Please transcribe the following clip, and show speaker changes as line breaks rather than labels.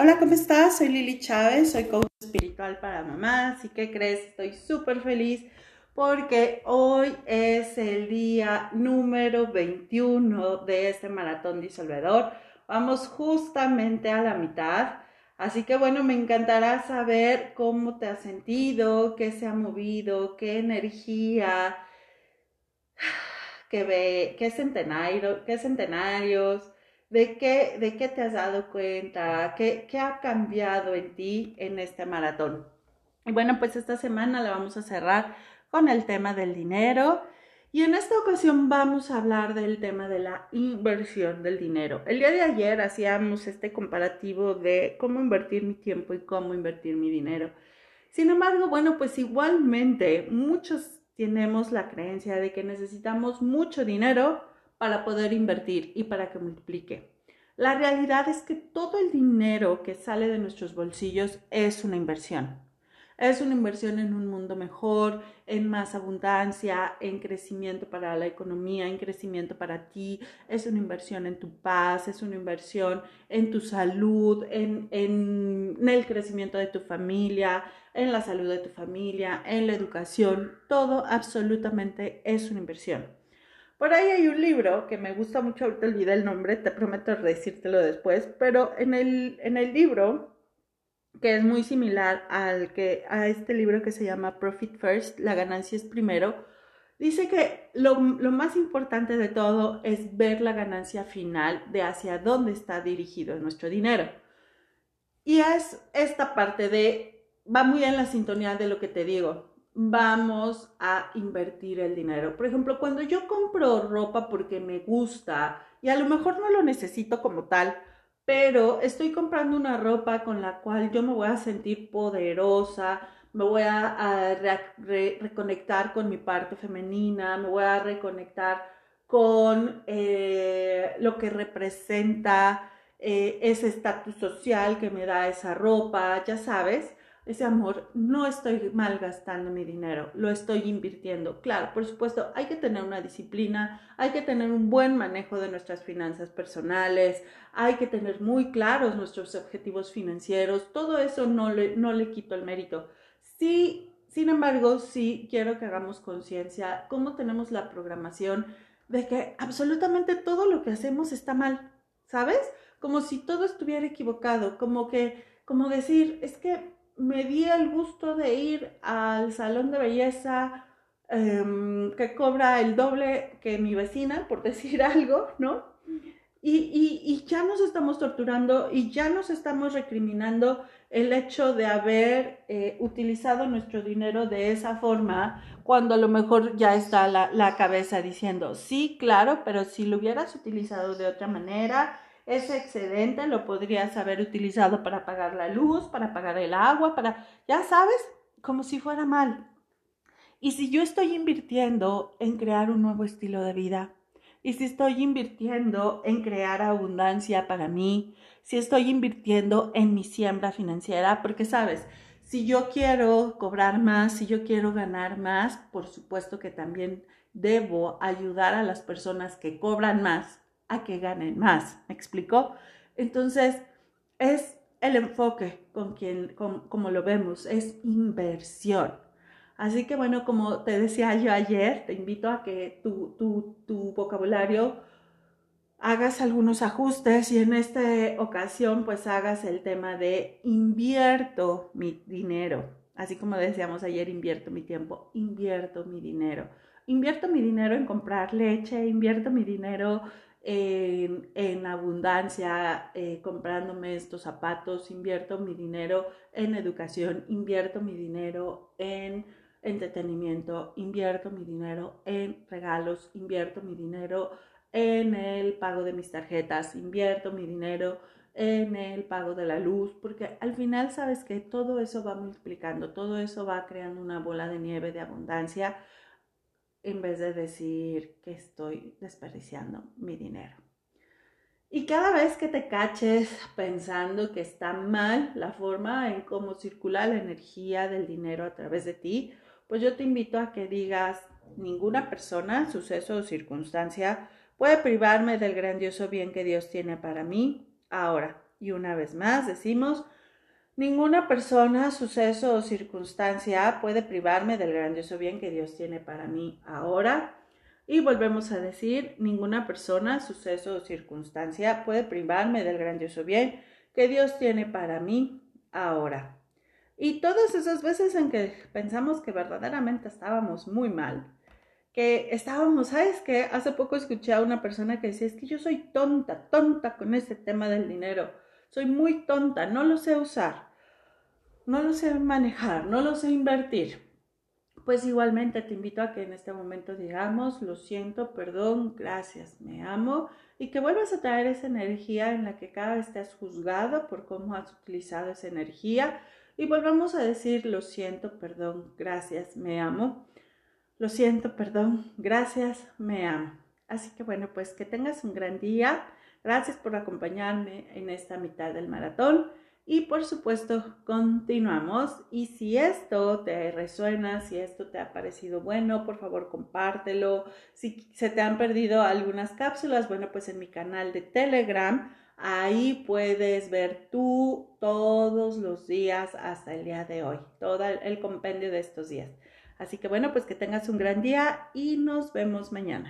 Hola, ¿cómo estás? Soy Lili Chávez, soy coach espiritual para mamás. ¿Y qué crees? Estoy súper feliz porque hoy es el día número 21 de este maratón disolvedor. Vamos justamente a la mitad. Así que bueno, me encantará saber cómo te has sentido, qué se ha movido, qué energía, qué, ve, qué, centenario, qué centenarios, de qué, de qué te has dado cuenta, qué, qué ha cambiado en ti en este maratón. Y bueno, pues esta semana la vamos a cerrar con el tema del dinero. Y en esta ocasión vamos a hablar del tema de la inversión del dinero. El día de ayer hacíamos este comparativo de cómo invertir mi tiempo y cómo invertir mi dinero. Sin embargo, bueno, pues igualmente muchos tenemos la creencia de que necesitamos mucho dinero para poder invertir y para que multiplique. La realidad es que todo el dinero que sale de nuestros bolsillos es una inversión. Es una inversión en un mundo mejor, en más abundancia, en crecimiento para la economía, en crecimiento para ti. Es una inversión en tu paz, es una inversión en tu salud, en, el crecimiento de tu familia, en la salud de tu familia, en la educación. Todo absolutamente es una inversión. Por ahí hay un libro que me gusta mucho, ahorita olvidé el nombre, te prometo decírtelo después, pero en el, en el libro que es muy similar al que, a este libro que se llama Profit First, La ganancia es primero, dice que lo, lo, más importante de todo es ver la ganancia final de hacia dónde está dirigido nuestro dinero. Y es esta parte de, va muy en la sintonía de lo que te digo, vamos a invertir el dinero. Por ejemplo, cuando yo compro ropa porque me gusta y a lo mejor no lo necesito como tal, pero estoy comprando una ropa con la cual yo me voy a sentir poderosa, me voy a, reconectar con mi parte femenina, me voy a reconectar con eh, lo que representa eh, ese estatus social que me da esa ropa, ya sabes ese amor, no estoy malgastando mi dinero, lo estoy invirtiendo. Claro, por supuesto, hay que tener una disciplina, hay que tener un buen manejo de nuestras finanzas personales, hay que tener muy claros nuestros objetivos financieros, todo eso no le, no le quito el mérito. Sí, sin embargo, sí quiero que hagamos conciencia cómo tenemos la programación de que absolutamente todo lo que hacemos está mal, ¿sabes? Como si todo estuviera equivocado, como que, como decir, es que me di el gusto de ir al salón de belleza em, que cobra el doble que mi vecina, por decir algo, ¿no? Y, ya nos estamos torturando y ya nos estamos recriminando el hecho de haber eh, utilizado nuestro dinero de esa forma, cuando a lo mejor ya está la, la cabeza diciendo, sí, claro, pero si lo hubieras utilizado de otra manera, ese excedente lo podrías haber utilizado para pagar la luz, para pagar el agua, para, ya sabes, como si fuera mal. Y si yo estoy invirtiendo en crear un nuevo estilo de vida, y si estoy invirtiendo en crear abundancia para mí, si estoy invirtiendo en mi siembra financiera, porque sabes, si yo quiero cobrar más, si yo quiero ganar más, por supuesto que también debo ayudar a las personas que cobran más a que ganen más. ¿Me explicó? Entonces, es el enfoque con quien, como lo vemos, es inversión. Así que bueno, como te decía yo ayer, te invito a que tu, tu, tu vocabulario hagas algunos ajustes y en esta ocasión pues hagas el tema de invierto mi dinero. Así como decíamos ayer, invierto mi tiempo, invierto mi dinero. Invierto mi dinero en comprar leche, invierto mi dinero en, abundancia eh, comprándome estos zapatos, invierto mi dinero en educación, invierto mi dinero en entretenimiento, invierto mi dinero en regalos, invierto mi dinero en el pago de mis tarjetas, invierto mi dinero en el pago de la luz, porque al final sabes que todo eso va multiplicando, todo eso va creando una bola de nieve de abundancia en vez de decir que estoy desperdiciando mi dinero. Y cada vez que te caches pensando que está mal la forma en cómo circula la energía del dinero a través de ti, pues yo te invito a que digas, ninguna persona, suceso o circunstancia puede privarme del grandioso bien que Dios tiene para mí ahora. y una vez más decimos, ninguna persona, suceso o circunstancia puede privarme del grandioso bien que Dios tiene para mí ahora. Y volvemos a decir, ninguna persona, suceso o circunstancia puede privarme del grandioso bien que Dios tiene para mí ahora. Y todas esas veces en que pensamos que verdaderamente estábamos muy mal, que estábamos, ¿sabes qué? Hace poco escuché a una persona que decía, es que yo soy tonta, tonta con este tema del dinero, soy muy tonta, no lo sé usar, no lo sé manejar, no lo sé invertir pues igualmente te invito a que en este momento digamos, lo siento, perdón, gracias, me amo, y que vuelvas a traer esa energía en la que cada vez te has juzgado por cómo has utilizado esa energía, y volvamos a decir, lo siento, perdón, gracias, me amo, lo siento, perdón, gracias, me amo. Así que bueno, pues que tengas un gran día. Gracias por acompañarme en esta mitad del maratón. Y por supuesto, continuamos. Y si esto te resuena, si esto te ha parecido bueno, por favor compártelo. Si se te han perdido algunas cápsulas, bueno, pues en mi canal de Telegram, ahí puedes ver tú todos los días hasta el día de hoy, todo el compendio de estos días. Así que bueno, pues que tengas un gran día y nos vemos mañana.